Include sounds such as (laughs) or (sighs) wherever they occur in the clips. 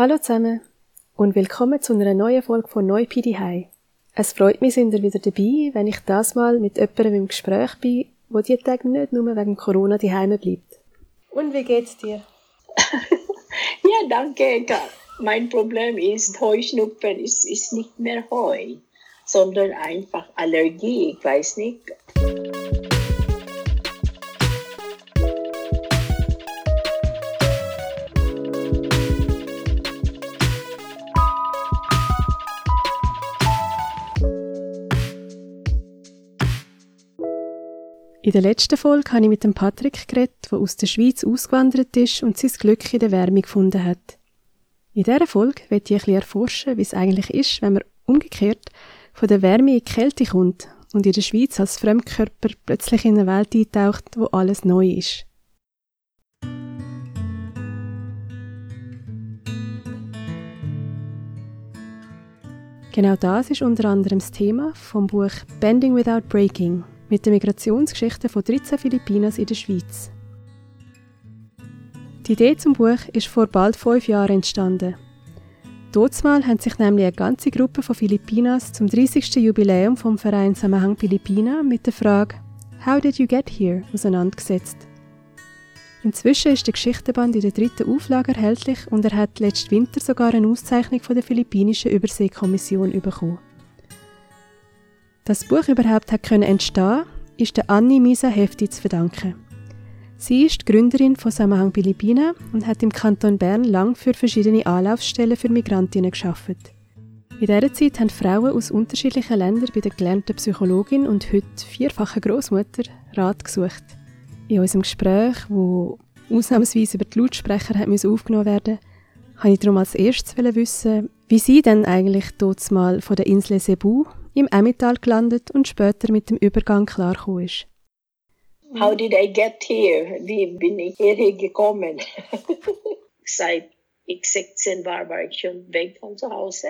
Hallo zusammen und willkommen zu einer neuen Folge von Neupidi High. Es freut mich, sind ihr wieder dabei, wenn ich das mal mit jemandem im Gespräch bin, wo die Tage nicht nur wegen Corona daheim bleibt. Und wie geht's dir? (laughs) ja, danke. Mein Problem ist, Heuschnupfen ist, ist nicht mehr Heu, sondern einfach Allergie. Ich weiß nicht. In der letzten Folge habe ich mit dem Patrick geredet, der aus der Schweiz ausgewandert ist und sein Glück in der Wärme gefunden hat. In dieser Folge wird ich ein bisschen erforschen, wie es eigentlich ist, wenn man umgekehrt von der Wärme in die Kälte kommt und in der Schweiz als Fremdkörper plötzlich in eine Welt eintaucht, wo alles neu ist. Genau das ist unter anderem das Thema vom Buch Bending Without Breaking mit der Migrationsgeschichte von 13 Filipinas in der Schweiz. Die Idee zum Buch ist vor bald fünf Jahren entstanden. Dortmal haben sich nämlich eine ganze Gruppe von Filipinas zum 30. Jubiläum vom Verein Samahang Pilipina mit der Frage How did you get here? auseinandergesetzt. Inzwischen ist der Geschichtenband in der dritten Auflage erhältlich und er hat letzten Winter sogar eine Auszeichnung von der Philippinischen Überseekommission bekommen. Das Buch überhaupt hat können entstehen, ist der Anni Misa Hefti zu verdanken. Sie ist die Gründerin von Samahang Philippinen und hat im Kanton Bern lang für verschiedene Anlaufstellen für Migrantinnen geschafft. In dieser Zeit haben Frauen aus unterschiedlichen Ländern bei der gelernten Psychologin und heute vierfachen Großmutter Rat gesucht. In unserem Gespräch, wo ausnahmsweise über die Lautsprecher aufgenommen werden wollte ich darum als erstes wissen, wie sie denn eigentlich dort mal von der Insel Cebu im Emmental gelandet und später mit dem Übergang klargekommen ist. How did I get here? Wie bin ich hierher gekommen? Seit (laughs) ich 16 war, war ich schon weg von zu Hause.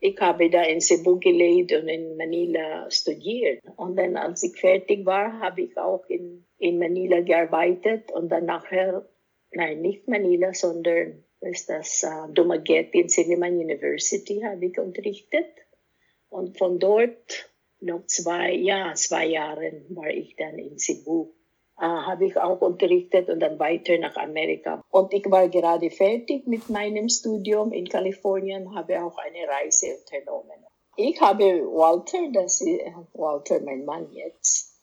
Ich habe da in Cebu gelebt und in Manila studiert. Und dann, als ich fertig war, habe ich auch in, in Manila gearbeitet und dann nachher, nein, nicht Manila, sondern ist das uh, Dumaguete in Silliman University habe ich unterrichtet. Und von dort noch zwei, ja, zwei Jahre war ich dann in Cebu. Äh, habe ich auch unterrichtet und dann weiter nach Amerika. Und ich war gerade fertig mit meinem Studium in Kalifornien, habe auch eine Reise unternommen. Ich habe Walter, das ist Walter, mein Mann jetzt,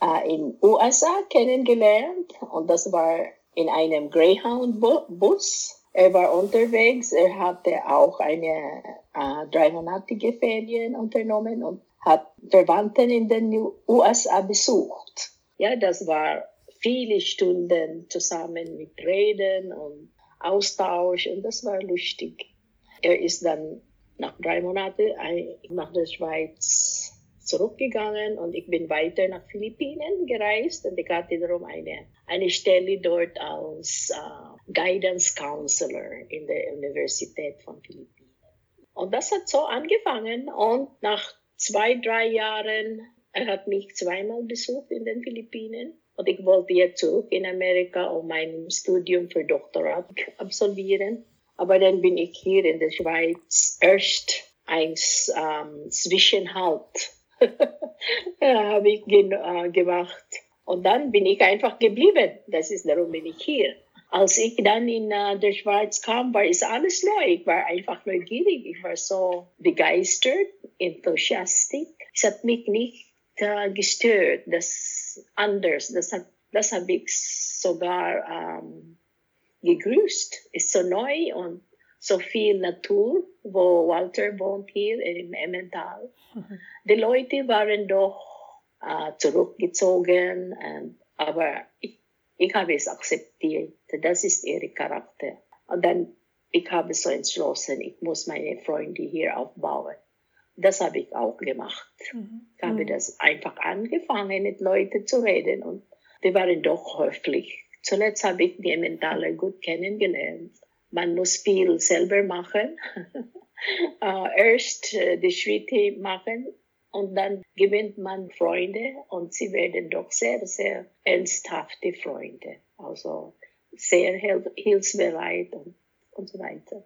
äh, in USA kennengelernt und das war in einem Greyhound-Bus er war unterwegs, er hatte auch eine äh, dreimonatige Ferien unternommen und hat Verwandten in den USA besucht. Ja, das war viele Stunden zusammen mit Reden und Austausch und das war lustig. Er ist dann nach drei Monaten nach der Schweiz zurückgegangen und ich bin weiter nach Philippinen gereist und ich hatte darum eine, eine Stelle dort als äh, Guidance Counselor in der Universität von Philippinen. Und das hat so angefangen und nach zwei, drei Jahren, er hat mich zweimal besucht in den Philippinen und ich wollte jetzt zurück in Amerika, um mein Studium für Doktorat absolvieren. Aber dann bin ich hier in der Schweiz erst eins ähm, Zwischenhalt habe ich äh, gemacht. Und dann bin ich einfach geblieben. Das ist, darum bin ich hier. Als ich dann in uh, der Schweiz kam, war es alles neu. Ich war einfach neugierig. Ich war so begeistert, enthusiastisch. Es hat mich nicht uh, gestört. Das anders. Das das habe ich sogar um, gegrüßt. Ist so neu und so viel Natur, wo Walter wohnt hier im Emmental. Mhm. Die Leute waren doch äh, zurückgezogen, und, aber ich, ich habe es akzeptiert. Das ist ihr Charakter. Und dann, ich habe so entschlossen, ich muss meine Freunde hier aufbauen. Das habe ich auch gemacht. Mhm. Ich habe mhm. das einfach angefangen, mit Leuten zu reden und die waren doch höflich. Zuletzt habe ich die Emmentaler gut kennengelernt man muss viel selber machen. uh, (laughs) erst uh, die Schritte machen und dann gewinnt man Freunde und sie werden doch sehr, sehr ernsthafte Freunde. Also sehr hilfsbereit und, und so weiter.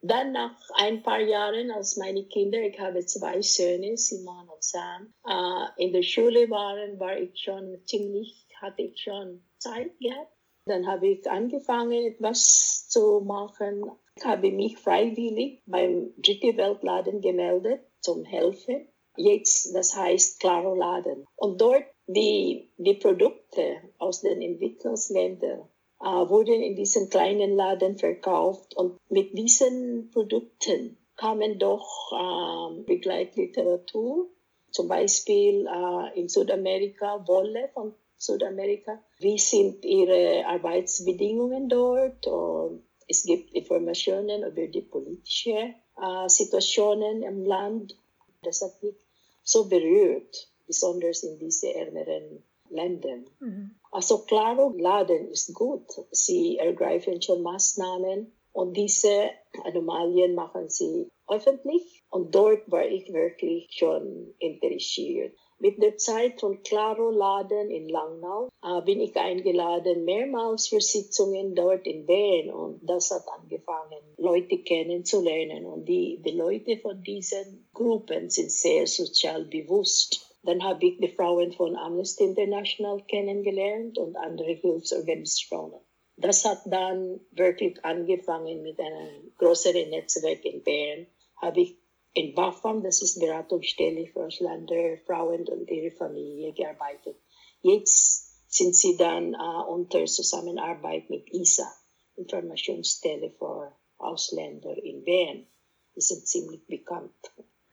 Dann nach ein paar Jahren, als meine Kinder, ich habe zwei Söhne, Simon und Sam, äh, in der Schule waren, war ich schon ziemlich, hatte ich schon Zeit gehabt. Dann habe ich angefangen, etwas zu machen. Ich habe mich freiwillig beim Dritte Weltladen gemeldet zum Helfen. Jetzt, das heißt Claro Laden. Und dort die, die Produkte aus den Entwicklungsländern äh, wurden in diesen kleinen Laden verkauft und mit diesen Produkten kamen doch äh, Begleitliteratur, zum Beispiel äh, in Südamerika Wolle von Südamerika. Wie sind ihre Arbeitsbedingungen dort? Und es gibt Informationen über die politischen äh, Situationen im Land. Das hat mich so berührt, besonders in diese ärmeren Ländern. Mhm. Also Claro Laden ist gut. Sie ergreifen schon Maßnahmen und diese Anomalien machen sie öffentlich. Und dort war ich wirklich schon interessiert. Mit der Zeit von Claro Laden in Langnau äh, bin ich eingeladen, mehrmals für Sitzungen dort in Bern. Und das hat angefangen, Leute kennenzulernen. Und die, die Leute von diesen Gruppen sind sehr sozial bewusst. Dann habe ich die Frauen von Amnesty International kennengelernt und andere Hilfsorganisationen. Das hat dann wirklich angefangen mit einem größeren Netzwerk in Bern. Habe ich in BAFAM, das ist Beratungsstelle für Ausländer, Frauen und ihre Familie, gearbeitet. Jetzt sind sie dann äh, unter Zusammenarbeit mit ISA, Informationsstelle für Ausländer in Bern. Die sind ziemlich bekannt.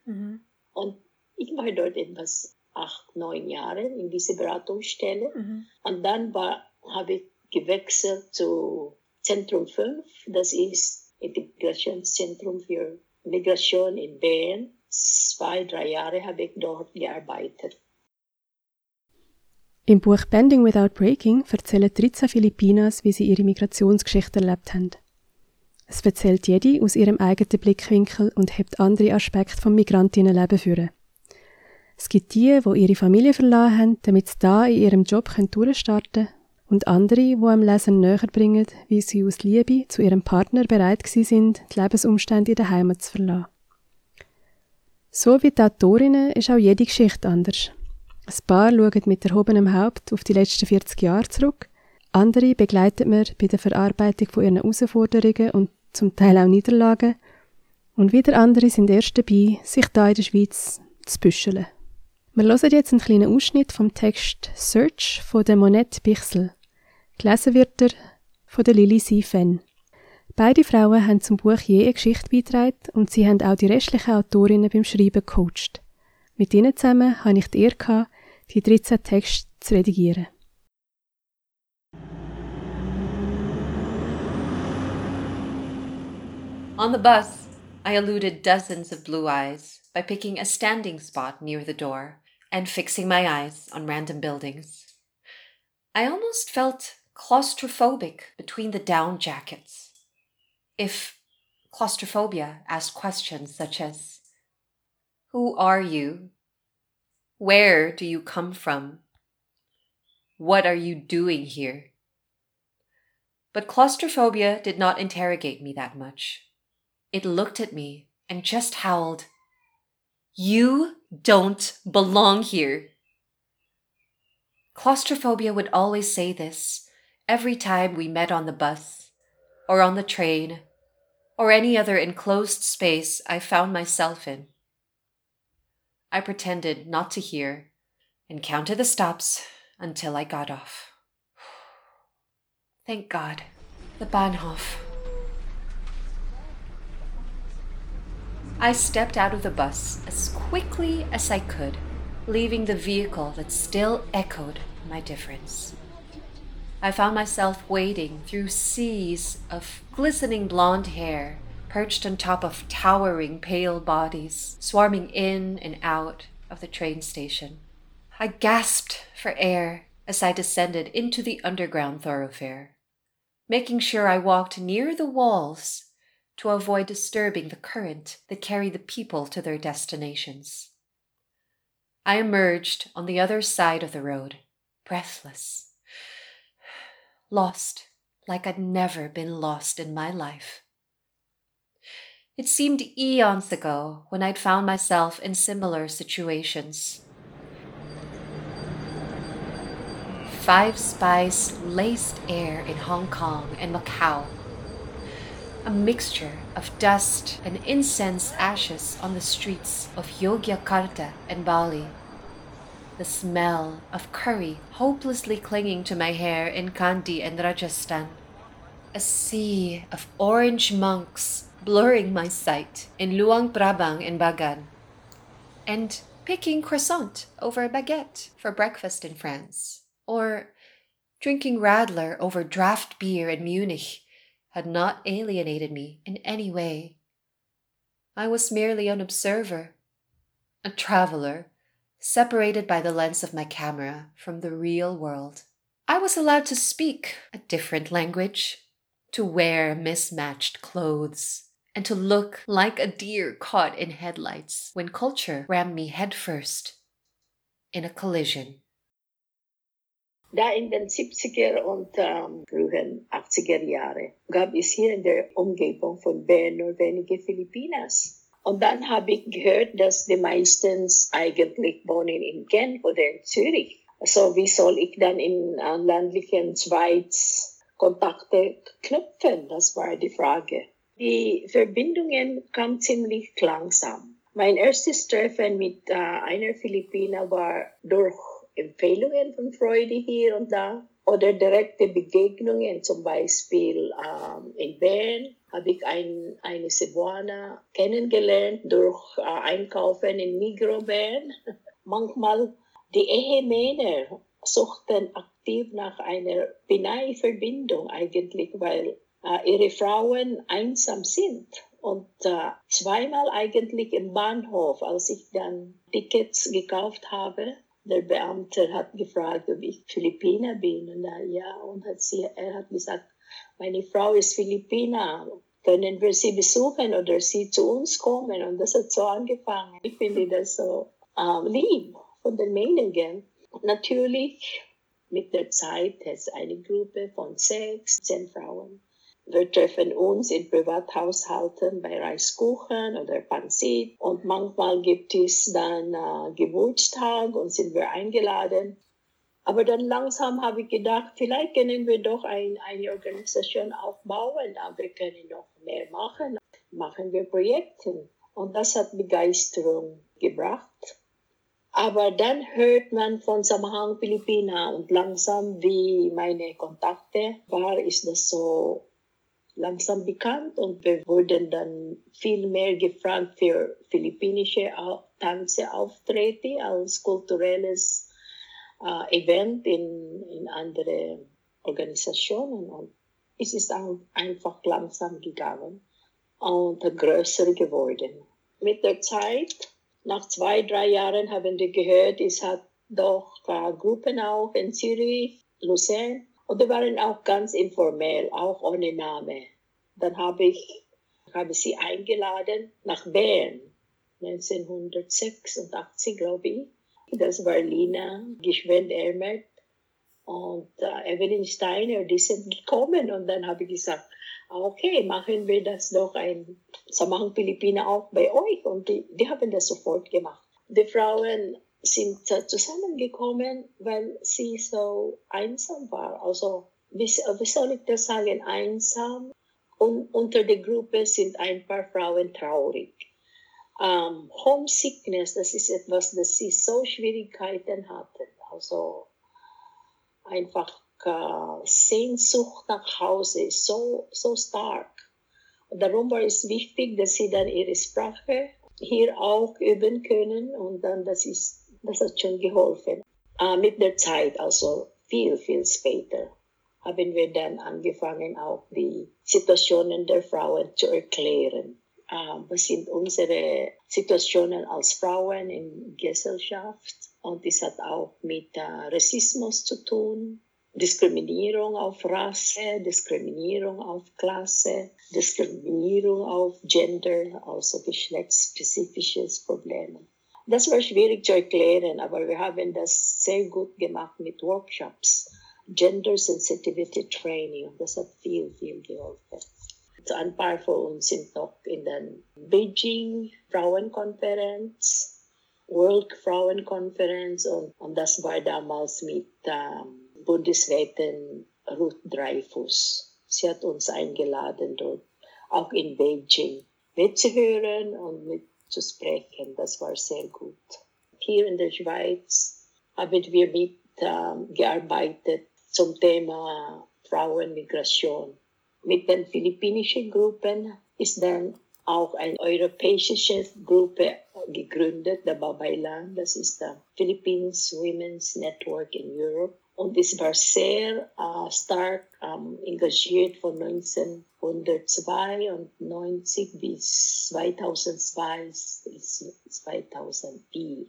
Mhm. Und ich war dort etwas acht, neun Jahre in diese Beratungsstelle. Mhm. Und dann habe ich gewechselt zu Zentrum 5, das ist Integrationszentrum für Migration in Bern. Zwei, drei Jahre habe ich dort gearbeitet. Im Buch Bending Without Breaking erzählen 13 Filipinas, wie sie ihre Migrationsgeschichte erlebt haben. Es erzählt jede aus ihrem eigenen Blickwinkel und hebt andere Aspekte vom Migrantinnenleben führen. Es gibt die, die ihre Familie verlassen haben, damit sie da in ihrem Job durchstarten können. Und andere, die am Lesen näher bringen, wie sie aus Liebe zu ihrem Partner bereit sind, die Lebensumstände in der Heimat zu verlassen. So wie die Autorinnen ist auch jede Geschichte anders. Ein paar schauen mit erhobenem Haupt auf die letzten 40 Jahre zurück, andere begleiten wir bei der Verarbeitung von ihren Herausforderungen und zum Teil auch Niederlagen, und wieder andere sind erst dabei, sich da in der Schweiz zu büscheln. Wir hören jetzt einen kleinen Ausschnitt vom Text Search von der Monette Bichsel. Gelesen wird er von der Lili. Fenn. Beide Frauen haben zum Buch je eine Geschichte beigetragen und sie haben auch die restlichen Autorinnen beim Schreiben gecoacht. Mit ihnen zusammen habe ich die Ehre gehabt, die 13 Texte zu redigieren. On the bus, I eluded dozens of blue eyes by picking a standing spot near the door and fixing my eyes on random buildings. I almost felt claustrophobic between the down jackets. If claustrophobia asked questions such as Who are you? Where do you come from? What are you doing here? But claustrophobia did not interrogate me that much. It looked at me and just howled, You don't belong here. Claustrophobia would always say this every time we met on the bus, or on the train, or any other enclosed space I found myself in. I pretended not to hear and counted the stops until I got off. (sighs) Thank God, the Bahnhof. I stepped out of the bus as quickly as I could, leaving the vehicle that still echoed my difference. I found myself wading through seas of glistening blonde hair perched on top of towering pale bodies, swarming in and out of the train station. I gasped for air as I descended into the underground thoroughfare, making sure I walked near the walls to avoid disturbing the current that carried the people to their destinations. I emerged on the other side of the road, breathless, lost like I'd never been lost in my life. It seemed eons ago when I'd found myself in similar situations. Five spice laced air in Hong Kong and Macau. A mixture of dust and incense ashes on the streets of Yogyakarta and Bali. The smell of curry hopelessly clinging to my hair in Kandy and Rajasthan. A sea of orange monks blurring my sight in Luang Prabang and Bagan. And picking croissant over baguette for breakfast in France or drinking Radler over draft beer in Munich had not alienated me in any way. I was merely an observer, a traveler, separated by the lens of my camera from the real world. I was allowed to speak a different language, to wear mismatched clothes, and to look like a deer caught in headlights when culture rammed me headfirst in a collision. Da in den 70er und ähm, frühen 80er Jahre gab es hier in der Umgebung von Bern nur wenige Filipinas. Und dann habe ich gehört, dass die meisten eigentlich wohnen in Genf oder in Zürich. Also wie soll ich dann in äh, landlichen Schweiz Kontakte knüpfen? Das war die Frage. Die Verbindungen kamen ziemlich langsam. Mein erstes Treffen mit äh, einer Philippiner war durch Empfehlungen von Freude hier und da oder direkte Begegnungen, zum Beispiel ähm, in Bern habe ich ein, eine Cebuana kennengelernt durch äh, Einkaufen in Migro Bern. (laughs) Manchmal die Ehemänner suchten aktiv nach einer Pinay-Verbindung eigentlich, weil äh, ihre Frauen einsam sind. Und äh, zweimal eigentlich im Bahnhof, als ich dann Tickets gekauft habe, der Beamte hat gefragt, ob ich Philippiner bin. Und er, ja, und hat sie, er hat gesagt, meine Frau ist Philippiner. Können wir sie besuchen oder sie zu uns kommen? Und das hat so angefangen. Ich finde das so äh, lieb von den Meinungen. Natürlich, mit der Zeit ist eine Gruppe von sechs, zehn Frauen wir treffen uns in Privathaushalten bei Reiskuchen oder Pansit und manchmal gibt es dann äh, Geburtstag und sind wir eingeladen. Aber dann langsam habe ich gedacht, vielleicht können wir doch ein, eine Organisation aufbauen, aber wir können noch mehr machen. Machen wir Projekte. Und das hat Begeisterung gebracht. Aber dann hört man von Samahang Pilipina und langsam, wie meine Kontakte war, ist das so langsam bekannt und wir wurden dann viel mehr gefragt für philippinische Tanzeauftritte als kulturelles äh, Event in, in andere Organisationen und es ist einfach langsam gegangen und größer geworden. Mit der Zeit, nach zwei, drei Jahren haben wir gehört, es hat doch äh, Gruppen auch in Zürich, Luzern, und die waren auch ganz informell, auch ohne Name. Dann habe ich habe sie eingeladen nach Bern, 1986, glaube ich. Das war Lina Geschwind-Ermert und äh, Evelyn Steiner, die sind gekommen. Und dann habe ich gesagt, okay, machen wir das doch ein Samahang Pilipina auch bei euch. Und die, die haben das sofort gemacht. Die Frauen sind zusammengekommen, weil sie so einsam war. Also, wie, wie soll ich das sagen, einsam. Und unter der Gruppe sind ein paar Frauen traurig. Ähm, Homesickness, das ist etwas, das sie so Schwierigkeiten hatten. Also einfach äh, Sehnsucht nach Hause ist so, so stark. Und darum war es wichtig, dass sie dann ihre Sprache hier auch üben können und dann das ist das hat schon geholfen. Äh, mit der Zeit, also viel, viel später, haben wir dann angefangen, auch die Situationen der Frauen zu erklären. Äh, was sind unsere Situationen als Frauen in Gesellschaft? Und das hat auch mit äh, Rassismus zu tun, Diskriminierung auf Rasse, Diskriminierung auf Klasse, Diskriminierung auf Gender, also geschlechtsspezifisches Problem. Das war schwierig zu erklären, aber wir haben das sehr gut gemacht mit Workshops, Gender Sensitivity Training. Das hat viel, viel geholfen. Ein paar von uns sind noch in der Beijing Frauenkonferenz, World Frauenkonferenz und, und das war damals mit ähm, Bundesrätin Ruth Dreyfus. Sie hat uns eingeladen dort, auch in Beijing, mitzuhören und mitzusprechen. Das war sehr gut. Hier in der Schweiz haben wir mit ähm, zum Thema Frauenmigration. Mit den philippinischen Gruppen ist dann auch eine europäische Gruppe gegründet, der Babaylan. Das ist der Philippines Women's Network in Europe. Und es war sehr äh, stark ähm, engagiert von 1992 bis 2002 bis 2004.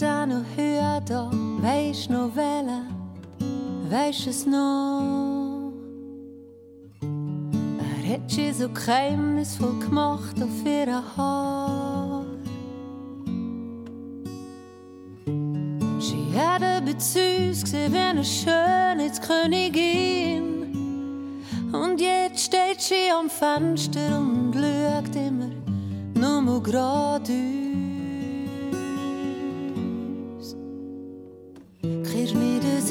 da noch höher da, weisst noch welle, weisst es noch? Er hat sie so geheimnisvoll gemacht auf ihre Haar. Sie hat bei uns gesehen wie eine Schönheitskönigin. Und jetzt steht sie am Fenster und schaut immer nur geradeaus.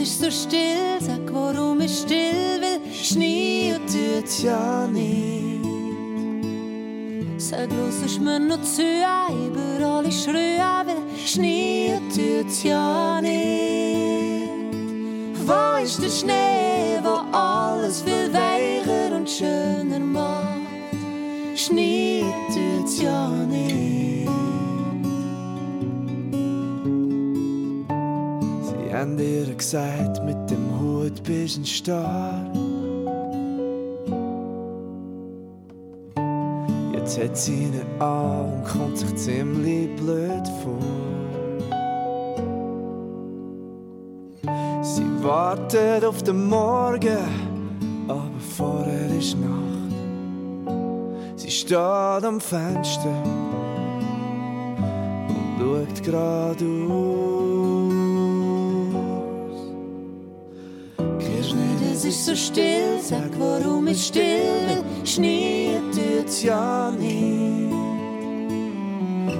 ist so still, sag warum ich still will. Schnee tut ja nicht. Sag los, ich mir noch zu, überall ich schreie will. Schnee tut ja nicht. Wo ist der Schnee, wo alles viel weicher und schöner macht? Schnee tut ja nicht. haben ihr gesagt, mit dem Hut bist ein Star. Jetzt hat ihn an und kommt sich ziemlich blöd vor. Sie wartet auf den Morgen, aber vorher ist Nacht. Sie steht am Fenster und schaut geradeaus. ist so still, sag warum ich still will, Schnee tut's ja nicht.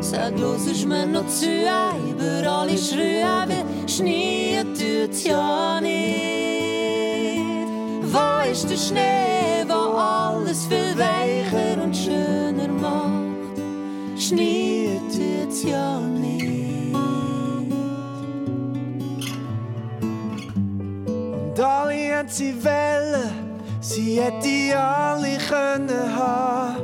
Sag ich mir noch zu, überall ich schreie will, Schnee tut's ja nicht. Wo ist der Schnee, wo alles viel weicher und schöner macht? Schnee tut's ja nicht. hat sie wollen, sie hätte alle können haben.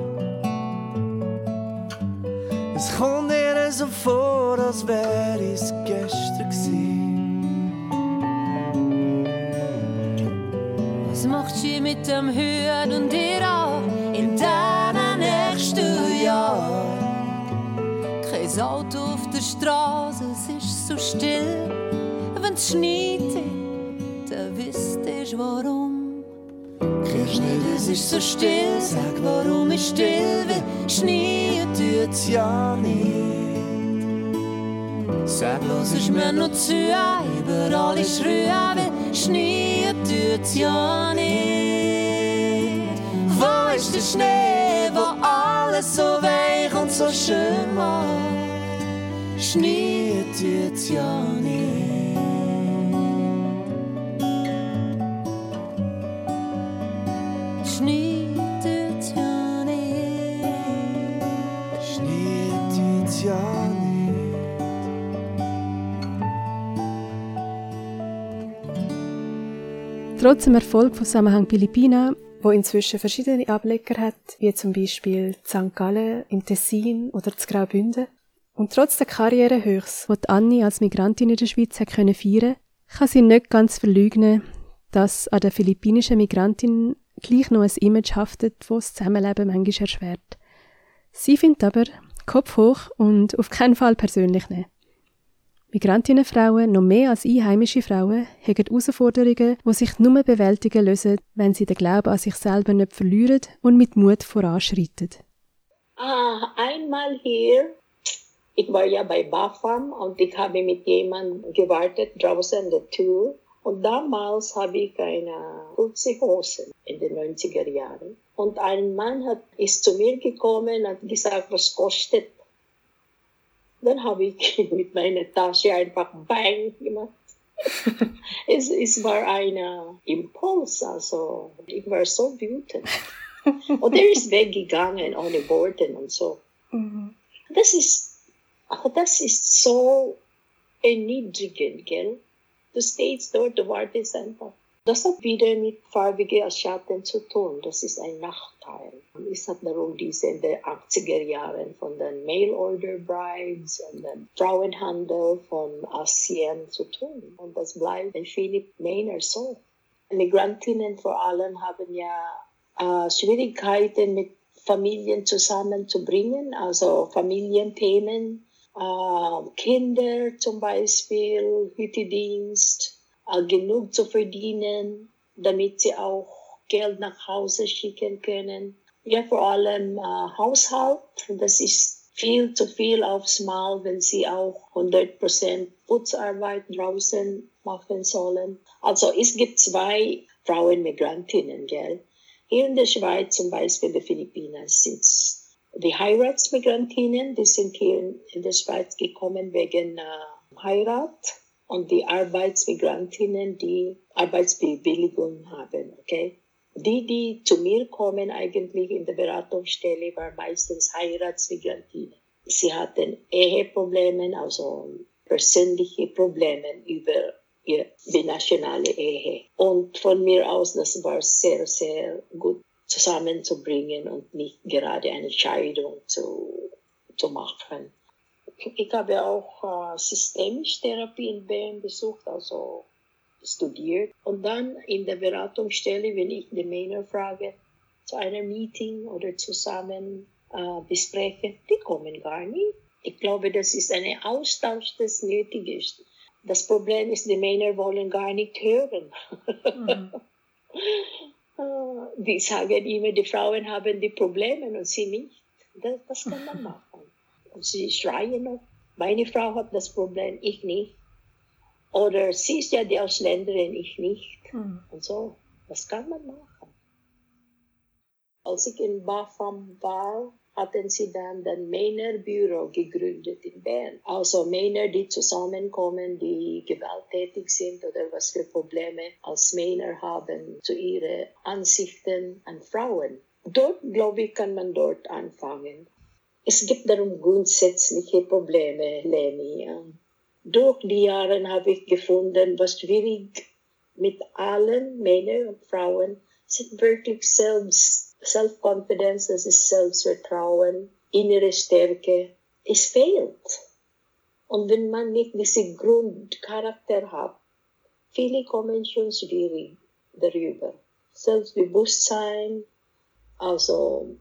Es kommt ihr so vor, als wäre es gestern gewesen. Was macht sie mit dem Hüt und ihr an in deinem nächsten Jahr? Kein Auto auf der Straße, es ist so still, wenn es schneit weisst warum. Nicht, es ist so still, sag warum ich still will. Schnee tut's ja nicht. Sag los, ich mir noch zu, überall ich rühre will. Schnee tut's ja nicht. Wo ist der Schnee, wo alles so weich und so schön macht? Schnee tut's ja nicht. Trotz dem Erfolg von Zusammenhang Pilipina, wo inzwischen verschiedene Ableger hat, wie zum Beispiel St. Gallen, im Tessin oder das Graubünden, und trotz der Karrierehöchs, die Annie als Migrantin in der Schweiz hat können feiern, kann sie nicht ganz verleugnen, dass an der philippinischen Migrantin gleich noch ein Image haftet, das das Zusammenleben manchmal erschwert. Sie findet aber, Kopf hoch und auf keinen Fall persönlich nehmen. Migrantinnenfrauen, noch mehr als einheimische Frauen, haben Herausforderungen, die sich nur bewältigen lassen, wenn sie den Glauben an sich selber nicht verlieren und mit Mut voranschreiten. Ah, einmal hier ich war ja bei BAFAM und ich habe mit jemandem gewartet draußen in der Tür. Und damals habe ich eine kurze Hose in den 90er Jahren. Und ein Mann hat, ist zu mir gekommen und hat gesagt, was kostet. Dann habe ich mit meiner Tasche einfach Bang gemacht. es, (laughs) es war ein Impuls, also ich war so wütend. und er ist weggegangen ohne Worte und so. Mhm. Das ist, das ist so erniedrigend, gell? Du stehst dort, du wartest einfach. Das hat wieder mit farbigen Schatten zu tun. Das ist ein Nachteil. Es hat darum diese in den 80er Jahren von den Mail-Order-Brides und den Frauenhandel von Asien zu tun. Und das bleibt in Philipp Maynard so. Migrantinnen vor allem haben ja äh, Schwierigkeiten mit Familien zusammenzubringen, also Familienthemen, äh, Kinder zum Beispiel, Hütedienst, äh, genug zu verdienen, damit sie auch Geld nach Hause schicken können. Ja, vor allem äh, Haushalt, das ist viel zu viel aufs Mal, wenn sie auch 100% Putzarbeit draußen machen sollen. Also es gibt zwei Frauenmigrantinnen, gell? Hier in der Schweiz, zum Beispiel der Philippinen, sind die Heiratsmigrantinnen, die sind hier in der Schweiz gekommen wegen äh, Heirat und die Arbeitsmigrantinnen, die Arbeitsbewilligung haben, okay? Die, die zu mir kommen eigentlich in der Beratungsstelle, waren meistens Heiratsmigrantinnen. Sie hatten Eheprobleme, also persönliche Probleme über die nationale Ehe. Und von mir aus, das war sehr, sehr gut zusammenzubringen und nicht gerade eine Scheidung zu, zu machen. Ich habe auch äh, systemische Therapie in Bern besucht, also studiert. Und dann in der Beratungsstelle, wenn ich die Männer frage, zu einer Meeting oder zusammen äh, besprechen, die kommen gar nicht. Ich glaube, das ist ein Austausch, das nötig ist. Das Problem ist, die Männer wollen gar nicht hören. Mhm. (laughs) die sagen immer, die Frauen haben die Probleme und sie nicht. Das, das kann man (laughs) machen. Sie schreien noch, meine Frau hat das Problem, ich nicht. Oder sie ist ja die Ausländerin, ich nicht. Mhm. Und so, was kann man machen? Als ich in Bafam war, hatten sie dann das Männerbüro gegründet in Bern. Also Männer, die zusammenkommen, die gewalttätig sind oder was für Probleme als Männer haben zu ihren Ansichten an Frauen. Dort, glaube ich, kann man dort anfangen. Es gibt darum grundsätzliche Probleme, Leni. Durch die Jahre habe ich gefunden, was schwierig mit allen Männern und Frauen sind wirklich selbst Self-Confidence, das ist Selbstvertrauen, innere Stärke. Es fehlt. Und wenn man nicht diese Grundcharakter hat, viele kommen schon schwierig darüber. Selbstbewusstsein, also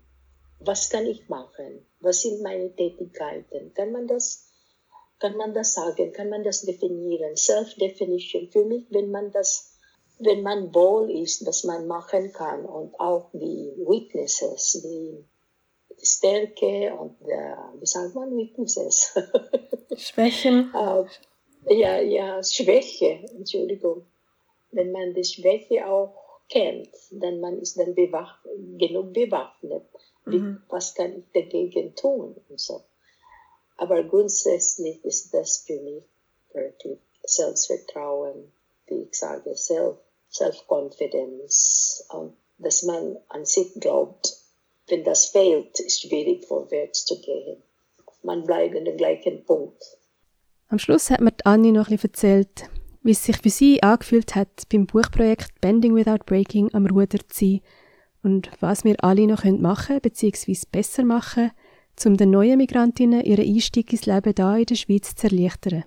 was kann ich machen? Was sind meine Tätigkeiten? Kann man das, kann man das sagen? Kann man das definieren? Self-Definition. Für mich, wenn man das, wenn man wohl ist, was man machen kann und auch die Weaknesses, die Stärke und der, wie sagt man Weaknesses? (laughs) Schwächen. uh, ja, ja, Schwäche, Entschuldigung. Wenn man die Schwäche auch kennt, dann man ist dann bewacht, genug bewaffnet Mhm. Was kann ich dagegen tun? Und so. Aber grundsätzlich ist das für mich wirklich Selbstvertrauen, wie ich sage, Self, Self-Confidence dass man an sich glaubt. Wenn das fehlt, ist es schwierig vorwärts zu gehen. Man bleibt in dem gleichen Punkt. Am Schluss hat mir Anni noch etwas erzählt, wie es sich für sie angefühlt hat, beim Buchprojekt Bending Without Breaking am Ruder zu sein und was wir alle noch machen können, beziehungsweise besser machen, um den neuen Migrantinnen ihren Einstieg ins Leben da in der Schweiz zu erleichtern.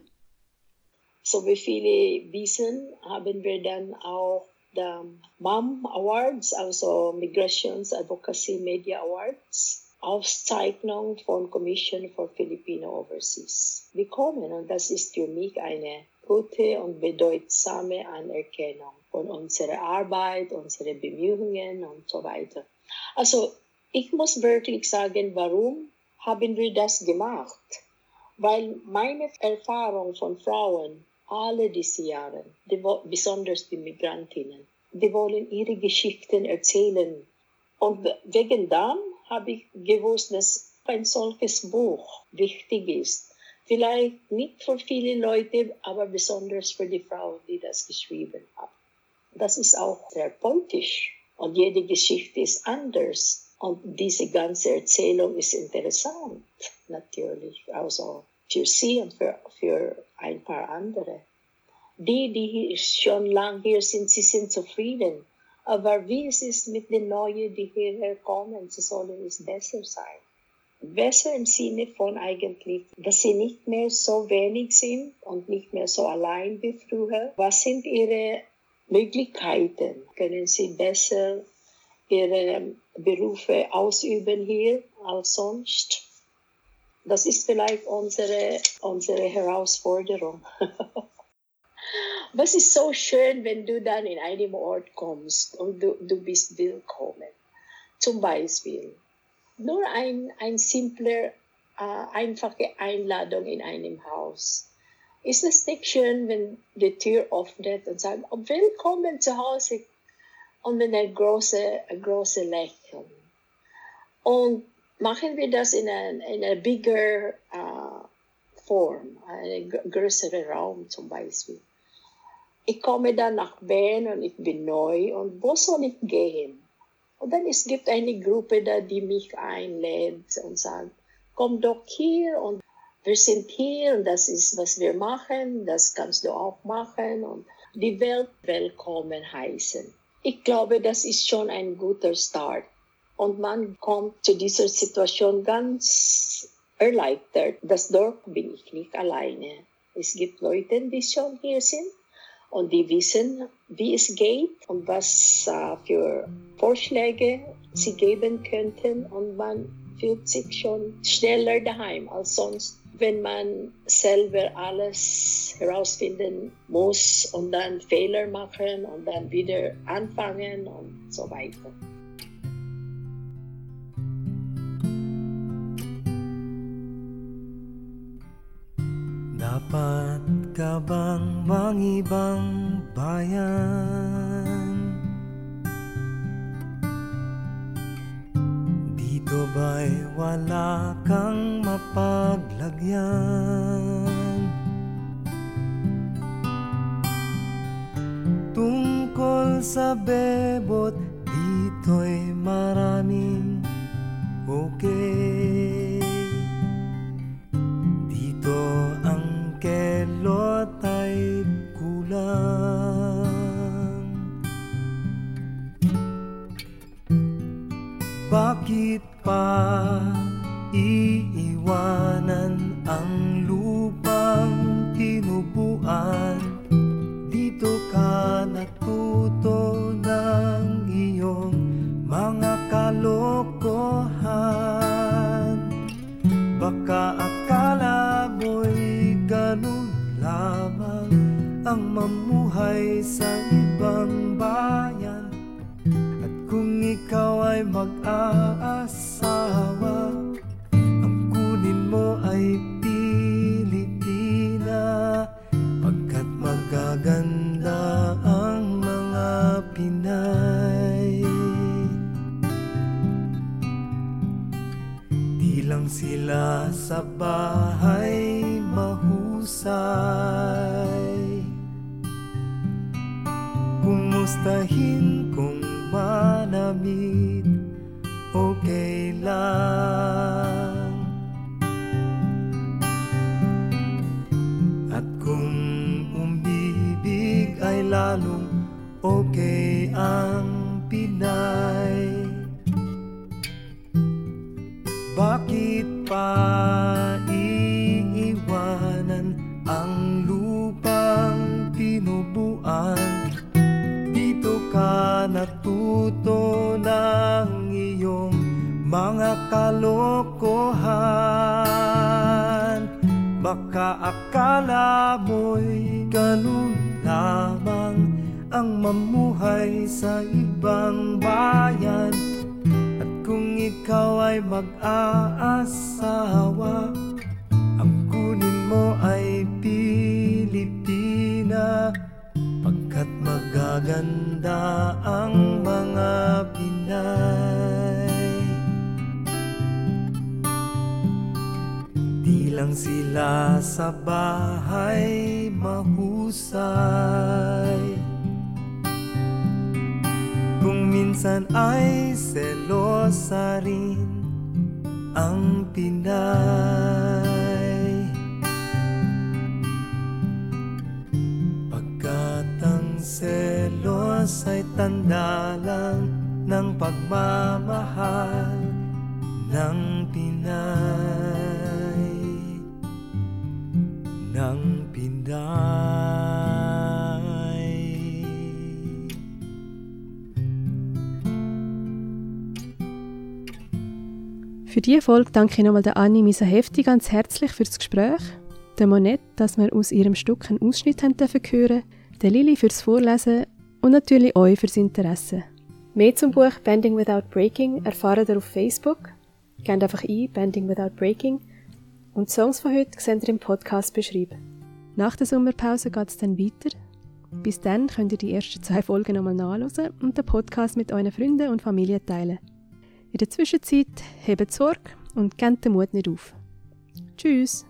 So wie viele wissen, haben wir dann auch die MAM Awards, also Migrations Advocacy Media Awards, Auszeichnung von Commission for Filipino Overseas bekommen. Und das ist für mich eine gute und bedeutsame Anerkennung von unserer Arbeit, unsere Bemühungen und so weiter. Also ich muss wirklich sagen, warum haben wir das gemacht? Weil meine Erfahrung von Frauen, alle diese Jahre, die, besonders die Migrantinnen, die wollen ihre Geschichten erzählen. Und wegen dem habe ich gewusst, dass ein solches Buch wichtig ist. Vielleicht nicht für viele Leute, aber besonders für die Frau, die das geschrieben hat. Das ist auch politisch und jede Geschichte ist anders. Und diese ganze Erzählung ist interessant, natürlich, also für sie und für, für ein paar andere. Die, die schon lange hier sind, sie sind zufrieden. Aber wie es ist mit den Neuen, die hierher kommen, sie sollen es besser sein. Besser im Sinne von eigentlich, dass sie nicht mehr so wenig sind und nicht mehr so allein wie früher. Was sind ihre Möglichkeiten? Können sie besser ihre Berufe ausüben hier als sonst? Das ist vielleicht unsere, unsere Herausforderung. (laughs) Was ist so schön, wenn du dann in einem Ort kommst und du, du bist willkommen? Zum Beispiel, nur ein, ein simpler, äh, einfache Einladung in einem Haus. Ist es nicht schön, wenn die Tür öffnet und sagt, oh, willkommen zu Hause und mit einem großen, großen Lächeln. Und machen wir das in einer in bigger uh, Form, einen größeren Raum zum Beispiel. Ich komme dann nach Bern und ich bin neu und wo soll ich gehen? Und dann es gibt eine Gruppe da, die mich einlädt und sagt, komm doch hier und wir sind hier und das ist, was wir machen, das kannst du auch machen und die Welt willkommen heißen. Ich glaube, das ist schon ein guter Start. Und man kommt zu dieser Situation ganz erleichtert. Das dort bin ich nicht alleine. Es gibt Leute, die schon hier sind und die wissen, wie es geht und was uh, für Vorschläge sie geben könnten und man fühlt sich schon schneller daheim als sonst, wenn man selber alles herausfinden muss und dann Fehler machen und dann wieder anfangen und so weiter. Dapat ka bang mangibang bayan? Dito ba'y wala kang mapaglagyan? Tungkol sa bebot, kalokohan Baka akala mo'y ganun lamang ang mamuhay sa ibang bayan. At kung ikaw ay mag-aasawa Ang kunin mo ay Pilipina. Pagkat magaganda ang mga Pinay lang sila sa bahay mahusay. Kung minsan ay selosa rin ang Pinay. Pagkat ang selos ay tanda lang ng pagmamahal ng Pinay Für diese Folge danke ich nochmal der Anni Misa Hefti ganz herzlich für das Gespräch, der Monette, dass wir aus ihrem Stück einen Ausschnitt haben dürfen hören, der Lili fürs Vorlesen und natürlich euch fürs Interesse. Mehr zum Buch Bending Without Breaking erfahrt ihr auf Facebook. Gebt einfach ein Bending Without Breaking und die Songs von heute seht ihr im Podcast beschrieben. Nach der Sommerpause geht es dann weiter. Bis dann könnt ihr die ersten zwei Folgen nochmal nachlesen und den Podcast mit euren Freunden und Familie teilen. In der Zwischenzeit hebt Sorge und gebt den Mut nicht auf. Tschüss!